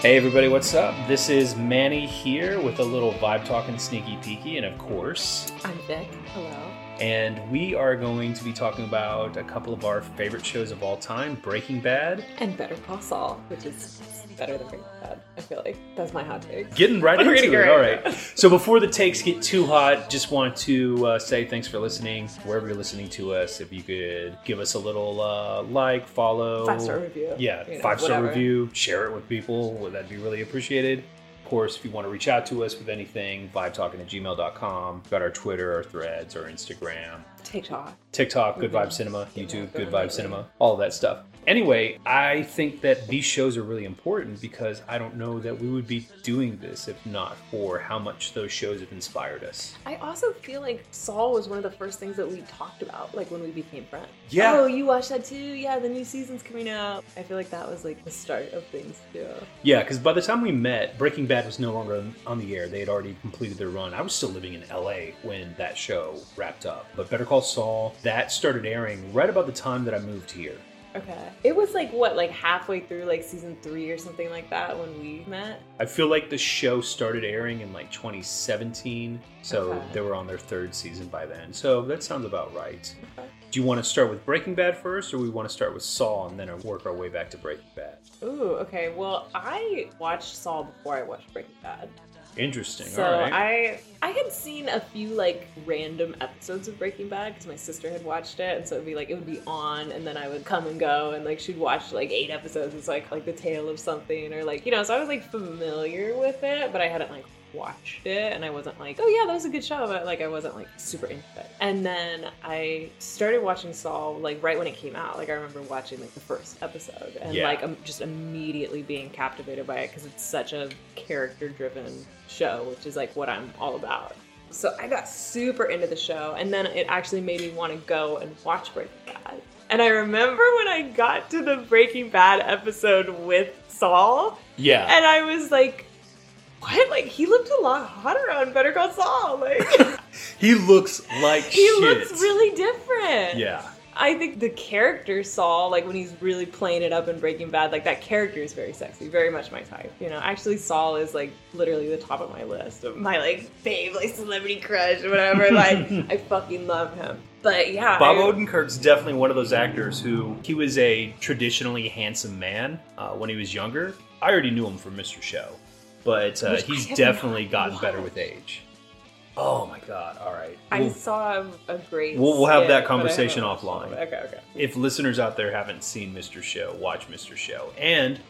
Hey everybody, what's up? This is Manny here with a little Vibe Talkin Sneaky Peaky, and of course, I'm Vic. Hello. And we are going to be talking about a couple of our favorite shows of all time Breaking Bad. And Better Call Saul, which is better than Breaking Bad. I feel like that's my hot take. Getting right into it. get All right right. So before the takes get too hot, just want to uh, say thanks for listening. Wherever you're listening to us, if you could give us a little uh, like, follow, Five star review. Yeah, You know, five star review. Share it with people. That'd be really appreciated. Of course, if you want to reach out to us with anything, vibetalkin at gmail.com. Got our Twitter, our threads, our Instagram, TikTok. TikTok, Good Vibe Cinema, YouTube, Good Vibe Cinema, all of that stuff. Anyway, I think that these shows are really important because I don't know that we would be doing this if not for how much those shows have inspired us. I also feel like Saul was one of the first things that we talked about, like when we became friends. Yeah. Oh, you watched that too? Yeah, the new season's coming out. I feel like that was like the start of things too. Yeah, because by the time we met, Breaking Bad was no longer on the air. They had already completed their run. I was still living in LA when that show wrapped up. But Better Call Saul, that started airing right about the time that I moved here. Okay. It was like what, like halfway through like season three or something like that when we met? I feel like the show started airing in like 2017, so Okay. they were on their third season by then. So that sounds about right. Okay. Do you want to start with Breaking Bad first, or we want to start with Saul and then work our way back to Breaking Bad? Ooh, okay. Well, I watched Saul before I watched Breaking Bad. Interesting. So All right. I I had seen a few like random episodes of Breaking Bad because my sister had watched it, and so it'd be like it would be on, and then I would come and go, and like she'd watch like eight episodes. It's like like the tale of something, or like you know. So I was like familiar with it, but I hadn't like watched it, and I wasn't like, oh yeah, that was a good show, but like I wasn't like super into it. And then I started watching Saul like right when it came out. Like I remember watching like the first episode, and Yeah. like I'm just immediately being captivated by it because it's such a character driven show, which is like what I'm all about. So I got super into the show, and then it actually made me want to go and watch Breaking Bad. And I remember when I got to the Breaking Bad episode with Saul, yeah. and I was like, what? Like, he looked a lot hotter on Better Call Saul. Like, he looks like he shit. looks really different. Yeah. I think the character Saul, like when he's really playing it up in Breaking Bad, like that character is very sexy, very much my type. You know, actually Saul is like literally the top of my list of my like fave, like celebrity crush or whatever. like I fucking love him. But yeah, Bob I- Odenkirk's definitely one of those actors who he was a traditionally handsome man uh, when he was younger. I already knew him from Mr. Show, but uh, he's definitely gotten better with age. Oh my god! All right, I We'll- saw a great. We'll- we'll have that conversation offline. Okay, okay. if listeners out there haven't seen Mr. Show, watch Mr. Show. And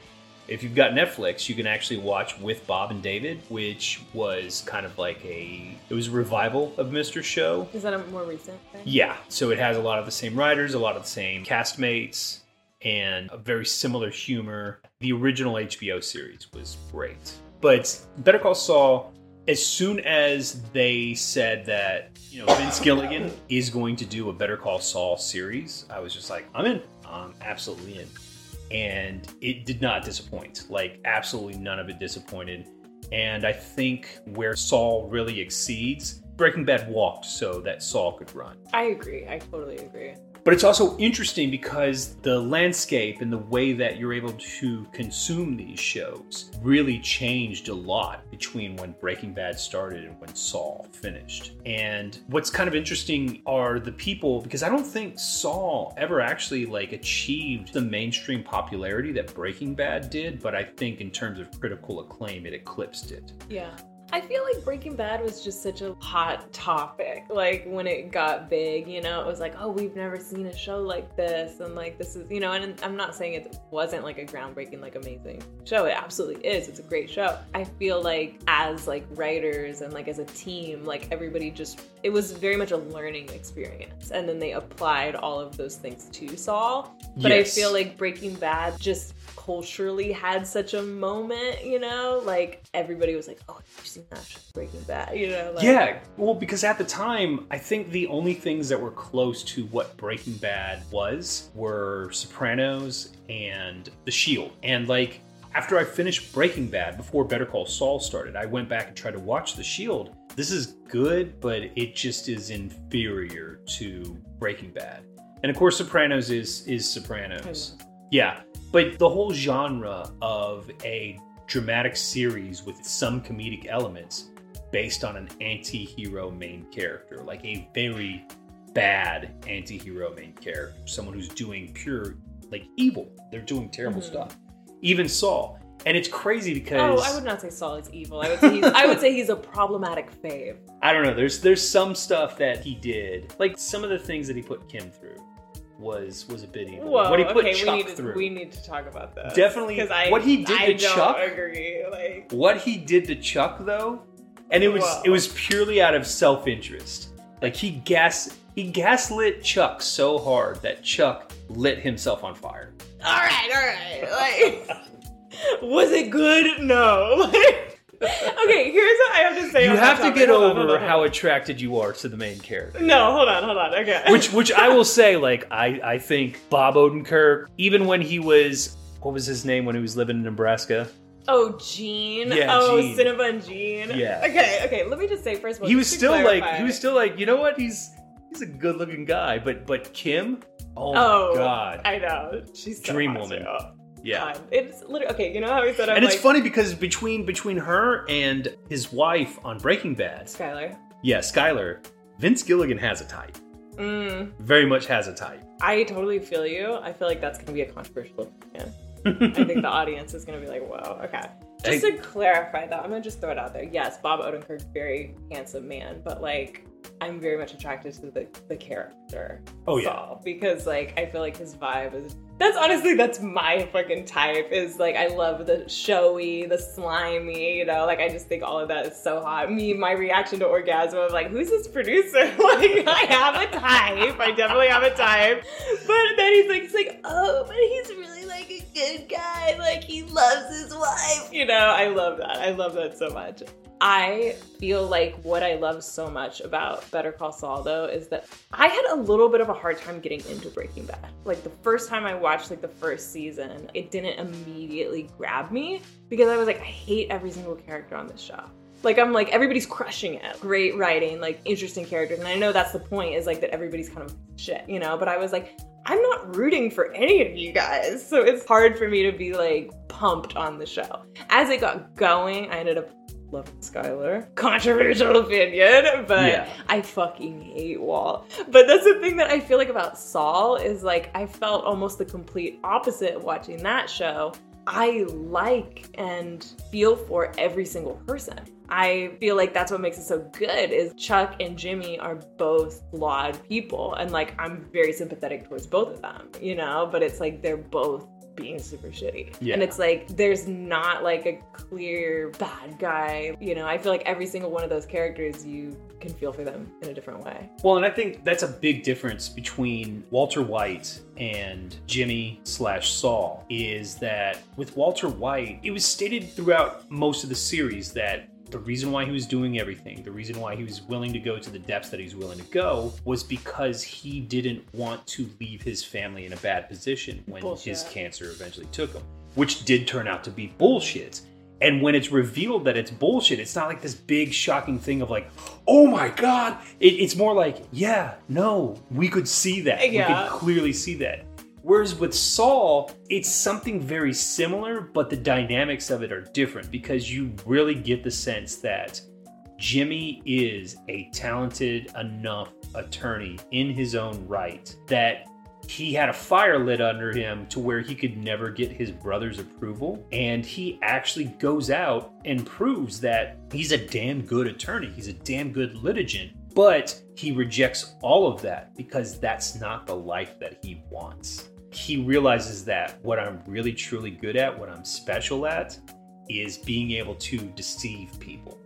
if you've got Netflix, you can actually watch With Bob and David, which was kind of like a it was a revival of Mr. Show. Is that a more recent thing? Yeah, so it has a lot of the same writers, a lot of the same castmates, and a very similar humor. The original HBO series was great. But Better Call Saul, as soon as they said that, you know, Vince Gilligan is going to do a Better Call Saul series, I was just like, I'm in. I'm absolutely in. And it did not disappoint. Like, absolutely none of it disappointed. And I think where Saul really exceeds, Breaking Bad walked so that Saul could run. I agree. I totally agree. But it's also interesting because the landscape and the way that you're able to consume these shows really changed a lot between when Breaking Bad started and when Saul finished. And what's kind of interesting are the people because I don't think Saul ever actually like achieved the mainstream popularity that Breaking Bad did, but I think in terms of critical acclaim it eclipsed it. Yeah. I feel like Breaking Bad was just such a hot topic. Like when it got big, you know, it was like, oh, we've never seen a show like this. And like, this is, you know, and I'm not saying it wasn't like a groundbreaking, like amazing show. It absolutely is. It's a great show. I feel like as like writers and like as a team, like everybody just, it was very much a learning experience. And then they applied all of those things to Saul. But Yes. I feel like Breaking Bad just culturally had such a moment, you know? Like everybody was like, "Oh, you've seen that show, Breaking Bad," you know? Like, yeah, well, because at the time, I think the only things that were close to what Breaking Bad was were Sopranos and The Shield. And like, after I finished Breaking Bad, before Better Call Saul started, I went back and tried to watch The Shield. This is good, but it just is inferior to Breaking Bad. And of course, Sopranos is is Sopranos. Hmm. Yeah, but the whole genre of a dramatic series with some comedic elements based on an anti-hero main character, like a very bad anti-hero main character, someone who's doing pure like evil. They're doing terrible Mhm. stuff. Even Saul. And it's crazy because Oh, I would not say Saul is evil. I would say he's, I would say he's a problematic fave. I don't know. There's there's some stuff that he did, like some of the things that he put Kim through, was was a bit evil. Whoa, what he put okay, Chuck we need to, through, we need to talk about that. Definitely, because I what he did I to Chuck- agree. Like, what he did to Chuck though, and it was Whoa. it was purely out of self interest. Like he gas he gaslit Chuck so hard that Chuck lit himself on fire. all right, all right. Like, was it good? No. okay, here's what I have to say. you on have to topic. get Hold on, over hold on, how attracted you are to the main character. No, hold on, hold on. Okay. which which I will say, like I I think Bob Odenkirk, even when he was what was his name when he was living in Nebraska, Oh, Gene. Yeah, oh, Gene. And Gene. Yeah. Okay, okay. Let me just say first of all, he was still like he was still like you know what he's he's a good looking guy, but but Kim, oh, Oh my god, I know. She's so Dream woman. too. Yeah. God, it's literally okay. You know how we said I'm And it's like, funny because between between her and his wife on Breaking Bad, Skylar. yeah, Skylar, Vince Gilligan has a type. Mm, Very much has a type. I totally feel you. I feel like that's gonna be a controversial opinion. I think the audience is gonna be like, "Whoa, okay." Just I- to clarify, though, I'm gonna just throw it out there. Yes, Bob Odenkirk, very handsome man, but like, I'm very much attracted to the the character Oh yeah. Saul because like I feel like his vibe is. That's honestly that's my fucking type. Is like I love the showy, the slimy. You know, like I just think all of that is so hot. Me, my reaction to orgasm of like, who's this producer? like I have a type. I definitely have a type. But then he's like, he's like, oh, but he's really like a good guy. Like he loves his wife. You know, I love that. I love that so much. I feel like what I love so much about Better Call Saul though is that I had a little bit of a hard time getting into Breaking Bad. Like the first time I watched like the first season, it didn't immediately grab me because I was like, I hate every single character on this show. Like I'm like everybody's crushing it. Great writing, like interesting characters. And I know that's the point is like that everybody's kind of shit, you know, but I was like I'm not rooting for any of you guys. So it's hard for me to be like pumped on the show. As it got going, I ended up loving Skylar. Controversial opinion, but Yeah. I fucking hate Walt. But that's the thing that I feel like about Saul is like I felt almost the complete opposite watching that show. I like and feel for every single person. I feel like that's what makes it so good is Chuck and Jimmy are both flawed people and like I'm very sympathetic towards both of them, you know, but it's like they're both being super shitty. Yeah. And it's like there's not like a clear bad guy, you know. I feel like every single one of those characters you can feel for them in a different way. Well, and I think that's a big difference between Walter White and Jimmy slash Saul is that with Walter White, it was stated throughout most of the series that the reason why he was doing everything, the reason why he was willing to go to the depths that he was willing to go, was because he didn't want to leave his family in a bad position when Bullshit. his cancer eventually took him, which did turn out to be bullshit. And when it's revealed that it's bullshit, it's not like this big shocking thing of like, oh my god. It, it's more like, yeah, no, we could see that. Yeah. We could clearly see that. Whereas with Saul, it's something very similar, but the dynamics of it are different because you really get the sense that Jimmy is a talented enough attorney in his own right that he had a fire lit under him to where he could never get his brother's approval. And he actually goes out and proves that he's a damn good attorney, he's a damn good litigant. But he rejects all of that because that's not the life that he wants. He realizes that what I'm really truly good at, what I'm special at, is being able to deceive people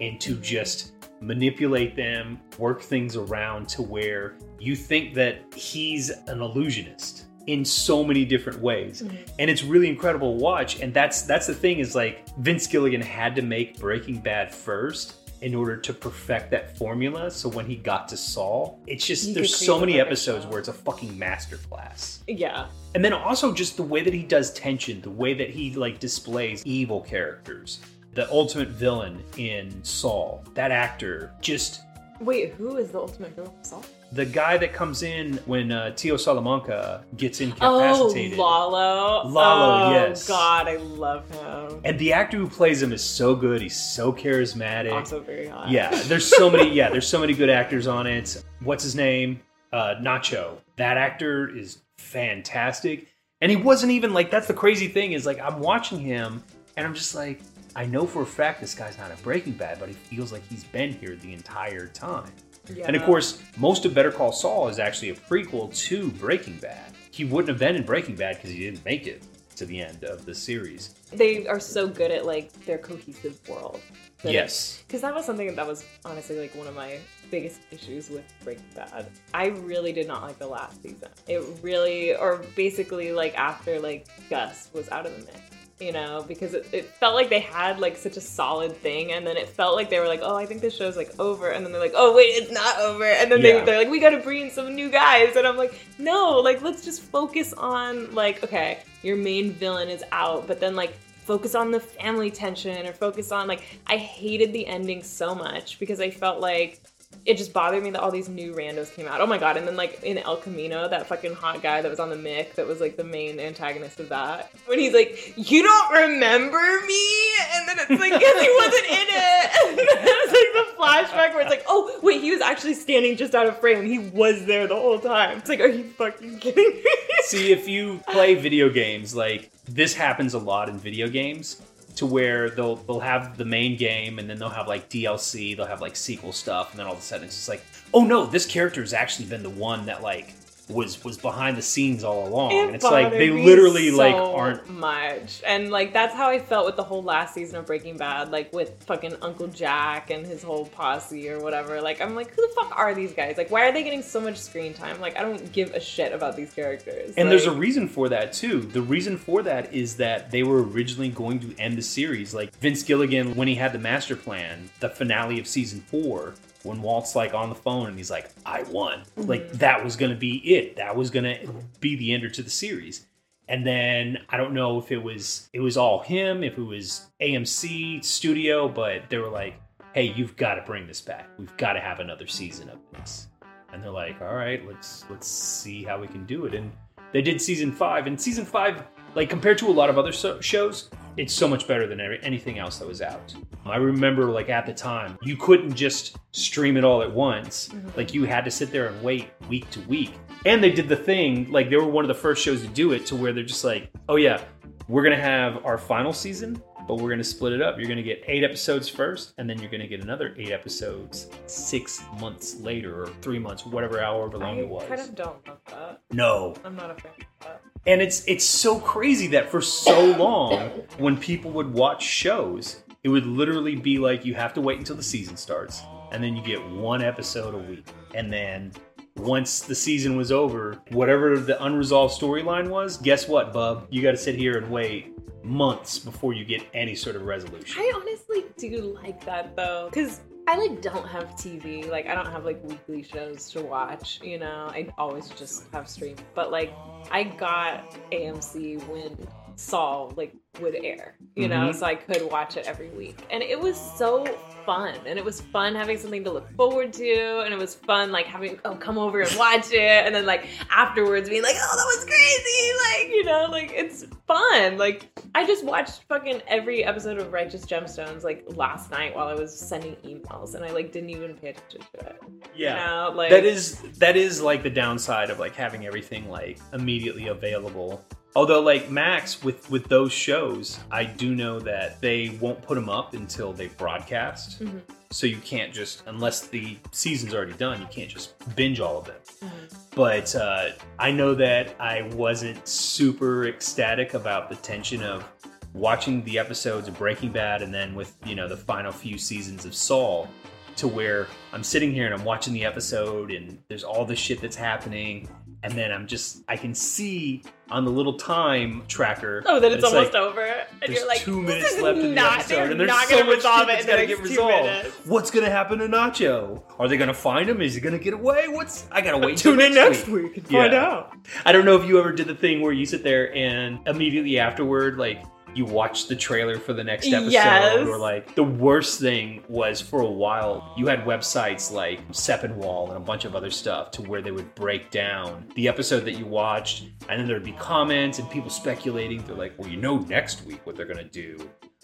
and to just manipulate them, work things around to where you think that he's an illusionist in so many different ways. Mm-hmm. And it's really incredible to watch. And that's that's the thing is like Vince Gilligan had to make Breaking Bad first in order to perfect that formula. So when he got to Saul, it's just He there's so many episodes show. where it's a fucking masterclass. Yeah. And then also just the way that he does tension, the way that he like displays evil characters. The ultimate villain in Saul, that actor just Wait, who is the ultimate girl? Saul? The guy that comes in when uh, Tio Salamanca gets incapacitated. Oh. Lalo. Lalo, oh, yes. God, I love him. and the actor who plays him is so good. He's so charismatic. Also very hot. Yeah, there's so many. Yeah, there's so many good actors on it. What's his name? Uh, Nacho. That actor is fantastic, and he wasn't even like. That's the crazy thing is like I'm watching him, and I'm just like, I know for a fact this guy's not a Breaking Bad, but he feels like he's been here the entire time. Yeah. And of course, most of Better Call Saul is actually a prequel to Breaking Bad. He wouldn't have been in Breaking Bad because he didn't make it to the end of the series. they are so good at like their cohesive world. Yes. Because that was something that was honestly like one of my biggest issues with Breaking Bad. I really did not like the last season. It really, or basically like after like Gus was out of the mix. You know, because it, it felt like they had like such a solid thing, and then it felt like they were like, "Oh, I think this show's like over," and then they're like, "Oh, wait, it's not over," and then Yeah. they, they're like, "We got to bring in some new guys," and I'm like, "No, like let's just focus on like, okay, your main villain is out, but then like focus on the family tension or focus on like I hated the ending so much because I felt like it just bothered me that all these new randos came out. Oh my god! And then like in El Camino, that fucking hot guy that was on the Mick, that was like the main antagonist of that. When he's like, "You don't remember me," and then it's like, "Yes, he wasn't in it." It's like the flashback where it's like, "Oh wait, he was actually standing just out of frame. He was there the whole time." It's like, "Are you fucking kidding me?" See, if you play video games, like this happens a lot in video games, to where they'll they'll have the main game and then they'll have like DLC, they'll have like sequel stuff, and then all of a sudden it's just like, oh no, this character has actually been the one that like was was behind the scenes all along. It and it's like they literally so like aren't much, and like that's how I felt with the whole last season of Breaking Bad, like with fucking Uncle Jack and his whole posse or whatever. Like I'm like, who the fuck are these guys? Like, why are they getting so much screen time? Like, I don't give a shit about these characters. And there's a reason for that too. The reason for that is that they were originally going to end the series. Like Vince Gilligan, when he had the master plan, the finale of season four, when Walt's like on the phone and he's like, I won. Like mm-hmm. that was gonna be it. That was gonna be the ender to the series. And then I don't know if it was it was all him, if it was AMC studio, but they were like, Hey, you've got to bring this back. We've got to have another season of this. And they're like, all right, let's let's see how we can do it. And they did season five, and season five, like compared to a lot of other so- shows, it's so much better than anything else that was out. I remember, like at the time, you couldn't just stream it all at once. Mm-hmm. Like you had to sit there and wait week to week. And they did the thing, like they were one of the first shows to do it, to where they're just like, oh yeah, we're gonna have our final season, but we're gonna split it up. You're gonna get eight episodes first, and then you're gonna get another eight episodes six months later, or three months, whatever, however long I it was. I kind of don't love that. No, I'm not a fan of that. and it's it's so crazy that for so long, when people would watch shows, it would literally be like you have to wait until the season starts, and then you get one episode a week, and then once the season was over, whatever the unresolved storyline was, guess what, bub? You got to sit here and wait months before you get any sort of resolution. I honestly do like that though, because I like don't have TV. Like I don't have like weekly shows to watch. You know, I always just have stream. But like I got AMC when Saul like would air. You know, Mhm. so I could watch it every week, and it was so fun. And it was fun having something to look forward to, and it was fun like having oh come over and watch it, and then like afterwards being like oh that was crazy, like you know like it's fun. Like I just watched fucking every episode of Righteous Gemstones like last night while I was sending emails, and I like didn't even pay attention to it. You know, like that is that is like the downside of like having everything like immediately available although like max with with those shows i do know that they won't put them up until they broadcast Mhm. so you can't just unless the season's already done you can't just binge all of them Mhm. but uh, I know that I wasn't super ecstatic about the tension of watching the episodes of Breaking Bad and then with you know the final few seasons of Saul to where I'm sitting here and I'm watching the episode and there's all this shit that's happening and then I'm just I can see on the little time tracker Oh, then it's, that almost like, over, and you're like, two minutes left in the not, episode, and there's not so gonna much resolve it gotta get resolved. minutes. What's gonna happen to Nacho? Are they gonna find him? Is he gonna get away? What's I gotta wait Tune in next next week and find out. I don't know if you ever did the thing where you sit there and immediately afterward, like you watch the trailer for the next episode Yes. or like the worst thing was for a while you had websites like Sepinwall and a bunch of other stuff to where they would break down the episode that you watched and then there'd be comments and people speculating. They're like well you know next week what they're going to do.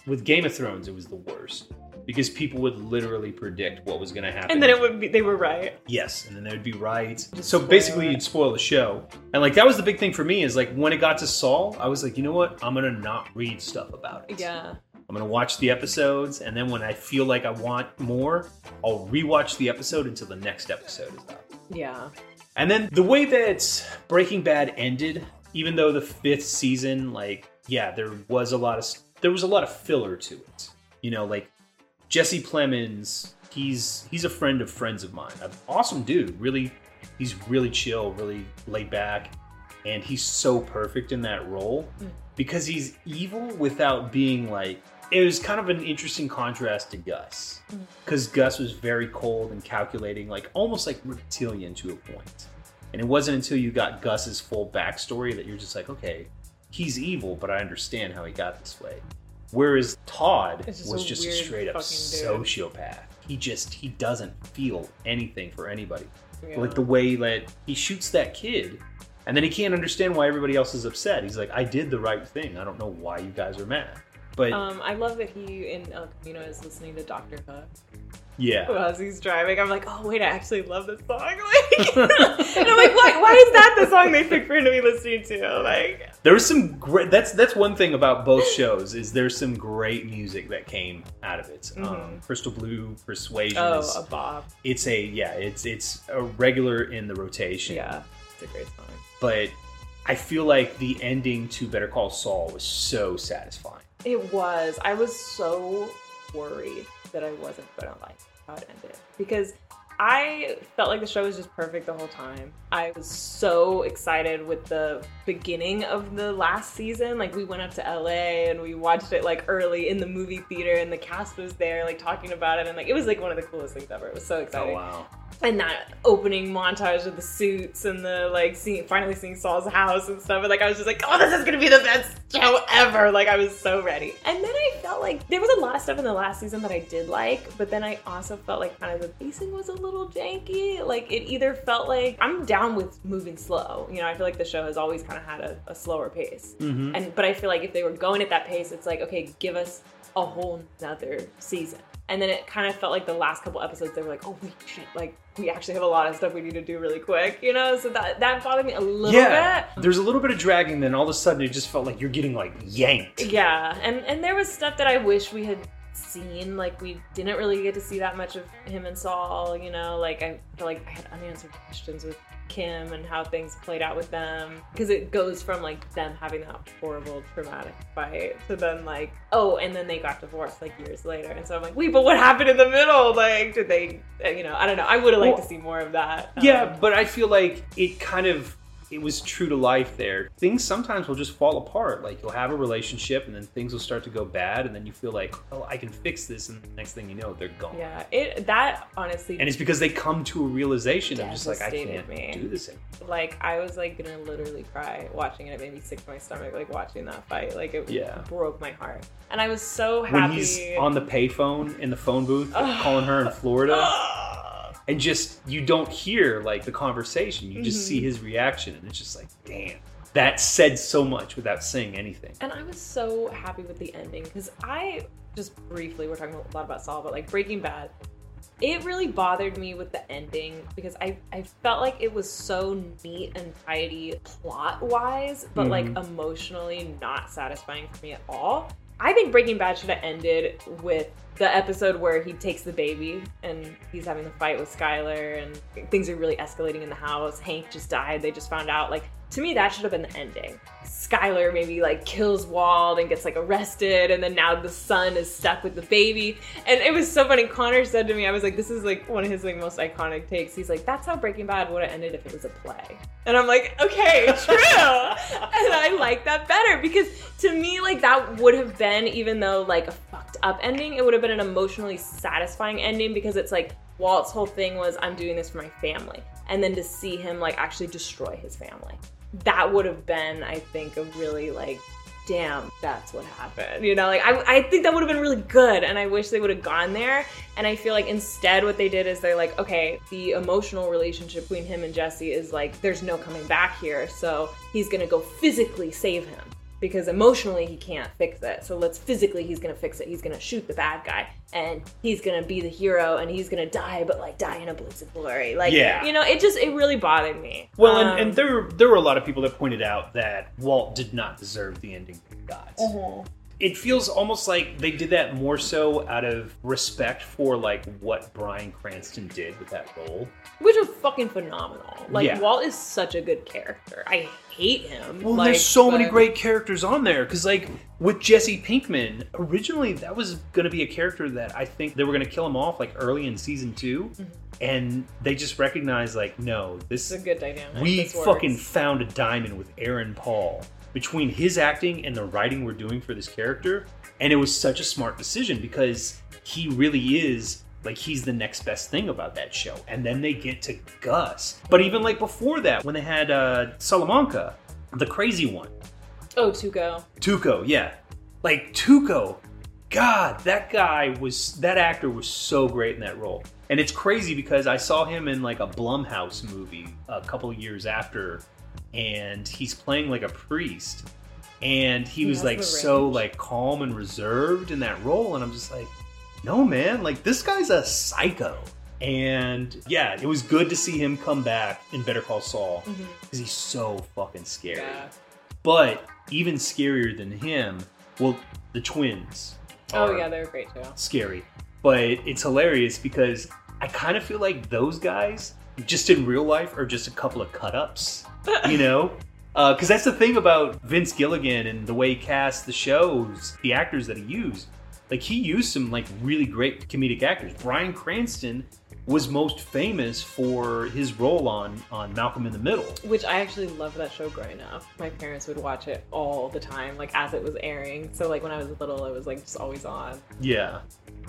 With Game of Thrones it was the worst because people would literally predict what was going to happen And then it would be they were right. Yes, and then they would be right. Just so basically, it. you'd spoil the show, and like that was the big thing for me is like when it got to Saul, I was like, you know what? I'm gonna not read stuff about it. Yeah. I'm gonna watch the episodes, and then when I feel like I want more, I'll rewatch the episode until the next episode is up. Yeah. And then the way that Breaking Bad ended, even though the fifth season, like, yeah, there was a lot of there was a lot of filler to it. You know, like Jesse Plemons, he's he's a friend of friends of mine. An awesome dude. Really, he's really chill, really laid back, and he's so perfect in that role Mm. because he's evil without being like. It was kind of an interesting contrast to Gus because Gus was very cold and calculating, like almost like reptilian to a point. And it wasn't until you got Gus's full backstory that you're just like, okay, he's evil, but I understand how he got this way. Whereas Todd just was a just a weird straight up fucking sociopath. He just he doesn't feel anything for anybody. yeah. Like the way that he shoots that kid, and then he can't understand why everybody else is upset. He's like, I did the right thing. I don't know why you guys are mad. But Um, I love that he in El Camino is listening to Doctor Hook yeah, as he's driving. I'm like, oh wait, I actually love this song. Like, and I'm like, why? Why is that the song they picked for him to be listening to? Like, there was some great. That's that's one thing about both shows is there's some great music that came out of it. Um, Mhm. Crystal Blue Persuasion. oh, is, a Bob. it's a yeah, it's it's a regular in the rotation. Yeah, it's a great song. but I feel like the ending to Better Call Saul was so satisfying. It was. I was so worried that I wasn't gonna like how it ended because I felt like the show was just perfect the whole time. I was so excited with the beginning of the last season. Like we went up to LA and we watched it like early in the movie theater and the cast was there like talking about it and like it was like one of the coolest things ever. It was so oh, exciting. Oh wow! and that opening montage of the suits and the like seeing finally seeing Saul's house and stuff. And like I was just like, oh, this is gonna be the best show ever. Like I was so ready. And then I felt like there was a lot of stuff in the last season that I did like, but then I also felt like kind of the pacing was a little janky. Like it either felt like I'm down with moving slow. You know, I feel like the show has always kind of had a, a slower pace. Mm-hmm. And but I feel like if they were going at that pace, it's like, okay, give us a whole nother season. And then it kind of felt like the last couple episodes they were like, oh we shit, like we actually have a lot of stuff we need to do really quick, you know? So that that bothered me a little Yeah, bit. there's a little bit of dragging. Then all of a sudden, it just felt like you're getting like yanked. Yeah, and and there was stuff that I wish we had seen. Like we didn't really get to see that much of him and Saul. You know, like I feel like I had unanswered questions with Kim and how things played out with them because it goes from like them having that horrible traumatic fight to then like oh and then they got divorced like years later and so i'm like wait but what happened in the middle like did they uh, you know i don't know i would have liked Well, to see more of that Yeah, Um, but I feel like it kind of it was true to life there. Things sometimes will just fall apart. Like you'll have a relationship and then things will start to go bad and then you feel like, "Oh, I can fix this." And the next thing you know, they're gone. yeah it that honestly And it's because they come to a realization of just like I can't me. do this anymore. like I was like gonna literally cry watching it. It made me sick to my stomach, like watching that fight. Like it Yeah. broke my heart. And I was so happy. When he's on the payphone in the phone booth calling her in Florida. And just you don't hear like the conversation you just Mhm. see his reaction and it's just like damn that said so much without saying anything and I was so happy with the ending because I just briefly we're talking a lot about Saul, but like Breaking Bad. It really bothered me with the ending because I, I felt like it was so neat and tidy plot wise, but like Mhm. emotionally not satisfying for me at all. I think Breaking Bad should have ended with the episode where he takes the baby and he's having the fight with Skylar and things are really escalating in the house. Hank just died. They just found out. Like, to me, that should have been the ending. Skylar maybe like kills Walt and gets like arrested, and then now the son is stuck with the baby. And it was so funny. Connor said to me, I was like, this is like one of his like most iconic takes. He's like, that's how Breaking Bad would have ended if it was a play. And I'm like, okay, true. and I like that better because to me, like that would have been, even though like up ending, it would have been an emotionally satisfying ending because it's like Walt's whole thing was, I'm doing this for my family. And then to see him like actually destroy his family. That would have been, I think, a really like damn, that's what happened. You know, like I, I think that would have been really good, and I wish they would have gone there. And I feel like instead, what they did is they're like, okay, the emotional relationship between him and Jesse is like, there's no coming back here, so he's gonna go physically save him because emotionally he can't fix it. So let's physically he's gonna fix it. He's gonna shoot the bad guy and he's gonna be the hero and he's gonna die, but like die in a blaze of glory. Like Yeah. you know, it just it really bothered me. Well, Um, and, and there there were a lot of people that pointed out that Walt did not deserve the ending he got. Mhm. It feels almost like they did that more so out of respect for like what Bryan Cranston did with that role. which was fucking phenomenal. Like Yeah. Walt is such a good character. I hate him. Well, like, there's so many great characters on there because, like, with Jesse Pinkman, originally that was going to be a character that I think they were going to kill him off like early in season 2 mm-hmm. and they just recognized like, no, this is a good dynamic. we fucking found a diamond with Aaron Paul between his acting and the writing we're doing for this character, and it was such a smart decision because he really is like he's the next best thing about that show. And then they get to Gus, but even like before that, when they had uh, Salamanca, the crazy one, Oh, Tuco. Tuco, yeah, like Tuco. God, that guy was that actor was so great in that role. And it's crazy because I saw him in like a Blumhouse movie a couple years after and he's playing like a priest and he, He was like so like calm and reserved in that role and I'm just like no man, like this guy's a psycho. And yeah, it was good to see him come back in Better Call Saul mm-hmm. because he's so fucking scary. Yeah. But even scarier than him, well, the twins. Oh yeah, they're great too. scary. But it's hilarious because I kind of feel like those guys, just in real life, are just a couple of cut ups. You know? Uh, because that's the thing about Vince Gilligan and the way he cast the shows, the actors that he used. Like, he used some, like, really great comedic actors. Bryan Cranston was most famous for his role on, on Malcolm in the Middle. Which I actually loved that show growing up. My parents would watch it all the time, like as it was airing. So like when I was little, it was like just always on. Yeah.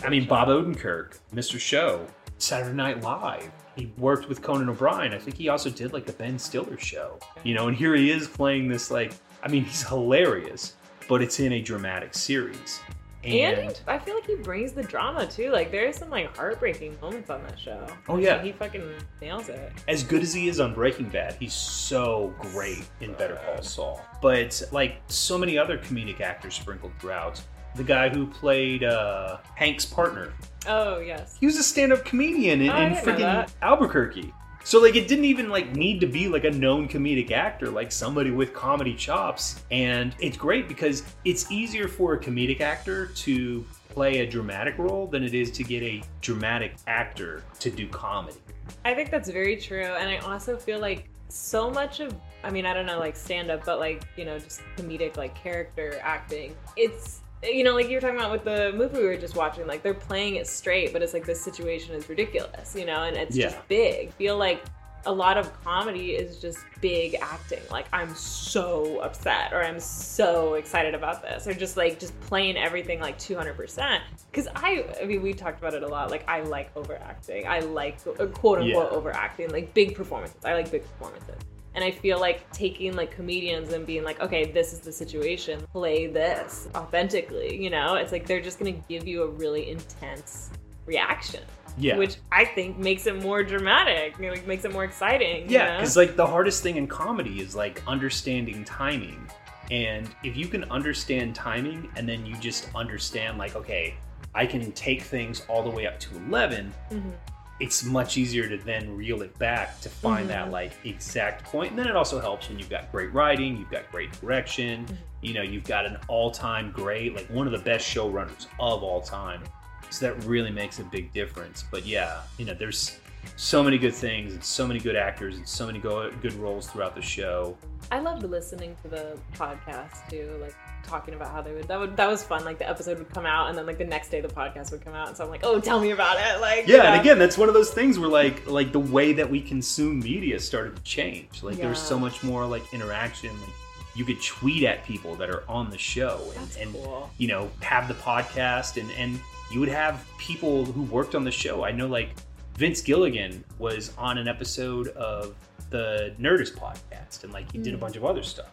I mean, Bob Odenkirk, Mr. Show, Saturday Night Live. He worked with Conan O'Brien. I think he also did like the Ben Stiller show. You know, and here he is playing this like, I mean, he's hilarious, but it's in a dramatic series. And, And, he, I feel like he brings the drama too. Like there's some like heartbreaking moments on that show. Oh, yeah. Like, he fucking nails it. as good as he is on Breaking Bad, he's so great in Better Call Saul. But like so many other comedic actors sprinkled throughout, the guy who played uh, Hank's partner Oh yes. he was a stand-up comedian in, Oh, in freaking. Albuquerque. So like it didn't even like need to be like a known comedic actor, like somebody with comedy chops. And it's great because it's easier for a comedic actor to play a dramatic role than it is to get a dramatic actor to do comedy. I think that's very true. And I also feel like so much of, I mean, I don't know, like stand up, but like, you know, just comedic, like character acting. It's, you know, like you were talking about with the movie we were just watching, like they're playing it straight, but it's like this situation is ridiculous, you know, and it's Yeah. just big. feel like a lot of comedy is just big acting. Like I'm so upset or I'm so excited about this or just like just playing everything like 200%. Cuz I I mean we talked about it a lot. Like I like overacting. I like uh, quote unquote Yeah. overacting, like big performances. I like big performances. And I feel like taking like comedians and being like, okay, this is the situation, play this authentically, you know? It's like they're just gonna give you a really intense reaction. Yeah. Which I think makes it more dramatic, you know, like makes it more exciting. you Yeah, know? because like the hardest thing in comedy is like understanding timing. And if you can understand timing and then you just understand like, okay, I can take things all the way up to 11, Mhm. It's much easier to then reel it back to find Mhm. that like exact point. And then it also helps when you've got great writing, you've got great direction, Mhm. you know, you've got an all-time great, like one of the best showrunners of all time. So that really makes a big difference. But yeah, you know, there's so many good things and so many good actors and so many go- good roles throughout the show. I loved listening to the podcast too, like talking about how they would that would that was fun. Like the episode would come out and then like the next day the podcast would come out and so I'm like, oh tell me about it. Like Yeah, you and again, that's one of those things where like like the way that we consume media started to change. Like there was so much more like interaction. Like you could tweet at people that are on the show and, and cool. you know have the podcast and and you would have people who worked on the show. I know like Vince Gilligan was on an episode of the Nerdist podcast and like he did a Mm. bunch of other stuff.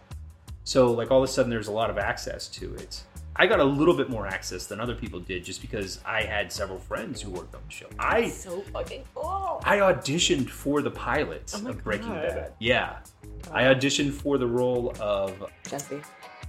So like all of a sudden there's a lot of access to it. I got a little bit more access than other people did just because I had several friends who worked on the show. I so fucking cool. I auditioned for the pilot Oh of Breaking God. Bad. Yeah. I auditioned for the role of Jesse.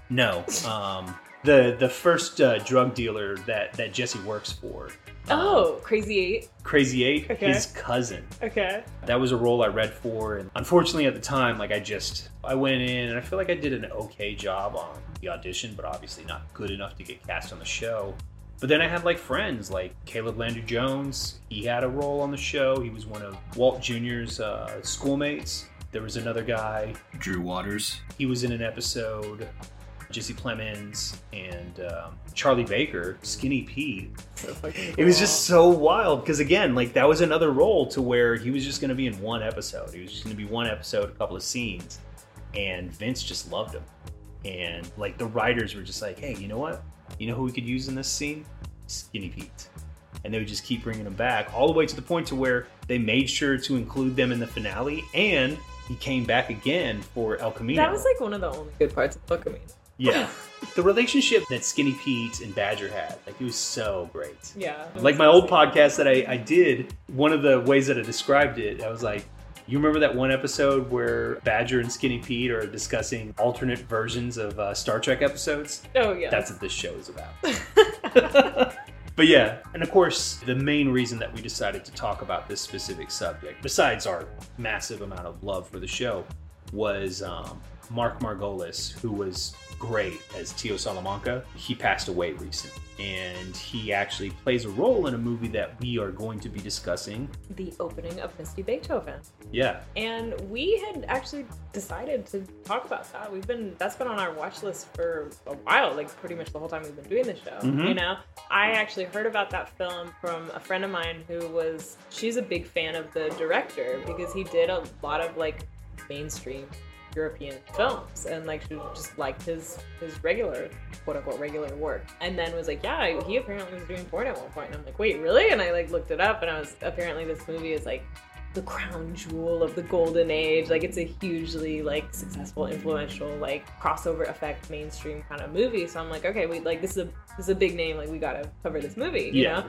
no, um the the first uh, drug dealer that that Jesse works for. Um, Oh, Crazy Eight. Crazy 8, Okay. his cousin. Okay. That was a role I read for, and unfortunately at the time, like I just I went in and I feel like I did an okay job on the audition, but obviously not good enough to get cast on the show. But then I had like friends like Caleb Landry Jones. He had a role on the show. He was one of Walt Jr.'s uh, schoolmates. There was another guy. Drew Waters. He was in an episode. Jesse Plemons and um, Charlie Baker, Skinny Pete. It was just so wild because again, like that was another role to where he was just going to be in one episode. He was just going to be one episode, a couple of scenes, and Vince just loved him. And like the writers were just like, "Hey, you know what? You know who we could use in this scene? Skinny Pete." And they would just keep bringing him back all the way to the point to where they made sure to include them in the finale, and he came back again for El Camino. That was like one of the only good parts of Book of Me. Yeah, the relationship that Skinny Pete and Badger had, like it was so great. Yeah. Like my old podcast that I, I did, one of the ways that I described it, I was like, you remember that one episode where Badger and Skinny Pete are discussing alternate versions of uh, Star Trek episodes? Oh yeah. That's what this show is about. but yeah, and of course, the main reason that we decided to talk about this specific subject, besides our massive amount of love for the show, was um, Mark Margolis, who was great as Tio Salamanca. He passed away recently, and he actually plays a role in a movie that we are going to be discussing. the opening of Misty Beethoven. Yeah, And we had actually decided to talk about that. We've been that's been on our watch list for a while, like pretty much the whole time we've been doing the show. Mhm. You know, I actually heard about that film from a friend of mine who was she's a big fan of the director because he did a lot of like mainstream European films and like she just liked his his regular quote unquote regular work. And then was like yeah he apparently was doing porn at one point and I'm like wait really? And I like looked it up and I was apparently this movie is like the crown jewel of the golden age. Like it's a hugely like successful influential like crossover effect mainstream kind of movie. So i'm like okay we like this is a this is a big name. Like we gotta cover this movie you Yeah. know?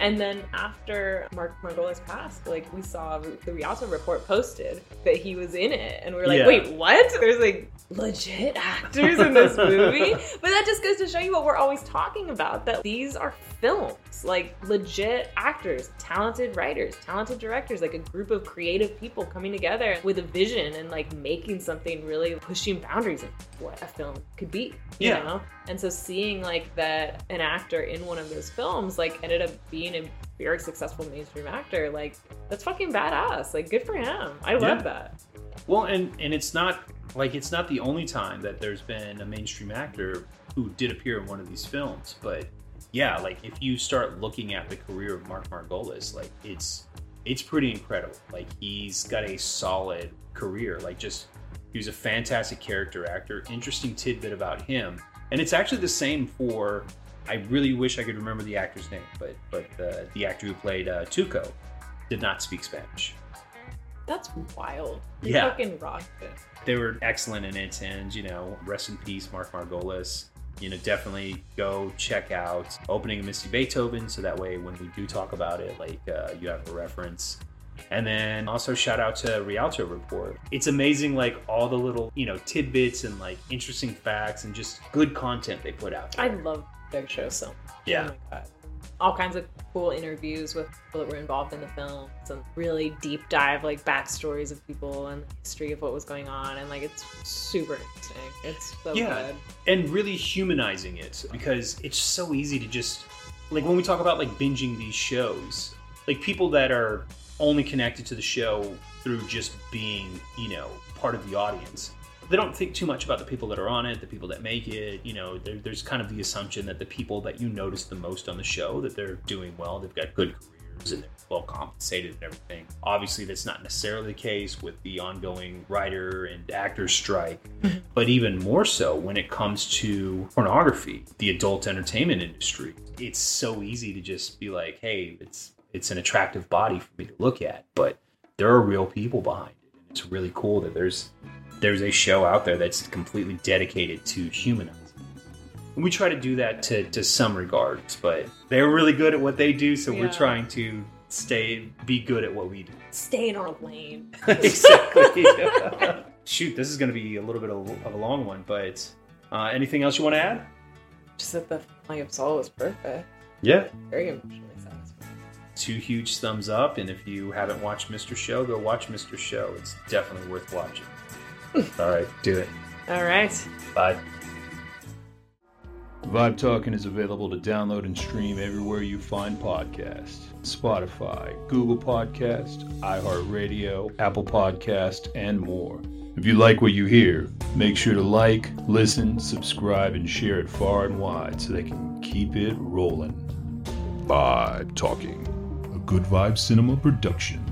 And then after mark margolis passed like we saw the rialto report posted that he was in it. And we are like Yeah. wait what? There's like legit actors in this movie? But that just goes to show you what we're always talking about that these are films. Like legit actors talented writers talented directors like a group of creative people coming together with a vision and like making something really pushing boundaries of what a film could be you Yeah. know and so seeing like that an actor in one of those films like ended up being a very successful mainstream actor like that's fucking badass like good for him i love Yeah. that Well, and and it's not like it's not the only time that there's been a mainstream actor who did appear in one of these films, but yeah, like if you start looking at the career of Mark Margolis, like it's it's pretty incredible. Like he's got a solid career. Like just he was a fantastic character actor. Interesting tidbit about him, and it's actually the same for. I really wish I could remember the actor's name, but but uh, the actor who played uh, Tuco did not speak Spanish. that's wild you Yeah. fucking rocked it they were excellent in it and you know rest in peace mark margolis you know definitely go check out opening of misty beethoven so that way when we do talk about it like uh, you have a reference and then also shout out to rialto report it's amazing like all the little you know tidbits and like interesting facts and just good content they put out I love Big Show so much. Yeah. Oh. All kinds of cool interviews with people that were involved in the film. Some really deep dive, like backstories of people and the history of what was going on. And like, it's super interesting. It's so Yeah. good. and really humanizing it because it's so easy to just like when we talk about like binging these shows like people that are only connected to the show through just being you know part of the audience they don't think too much about the people that are on it the people that make it you know there, there's kind of the assumption that the people that you notice the most on the show that they're doing well they've got good careers and they're well compensated and everything. Obviously that's not necessarily the case with the ongoing writer and actor strike mm-hmm. but even more so when it comes to pornography, the adult entertainment industry. It's so easy to just be like, "Hey, it's it's an attractive body for me to look at," but there are real people behind it, and it's really cool that there's there's a show out there that's completely dedicated to humanizing. And we try to do that to, to some regards, but they're really good at what they do, so we're trying to stay be good at what we do. Stay in our lane. exactly. Shoot, this is going to be a little bit of, of a long one, but uh, anything else you want to add? Just that the finale of Saul was perfect. Yeah. Very emotionally satisfying. Two huge thumbs up, and if you haven't watched Mr. Show, go watch Mr. Show. It's definitely worth watching. All right, do it. All right. Bye. Vibe Talkin is available to download and stream everywhere you find podcasts Spotify, Google Podcast, iHeartRadio, Apple Podcast, and more. If you like what you hear, make sure to like, listen, subscribe, and share it far and wide so they can keep it rolling. Vibe Talkin, a good vibe cinema production.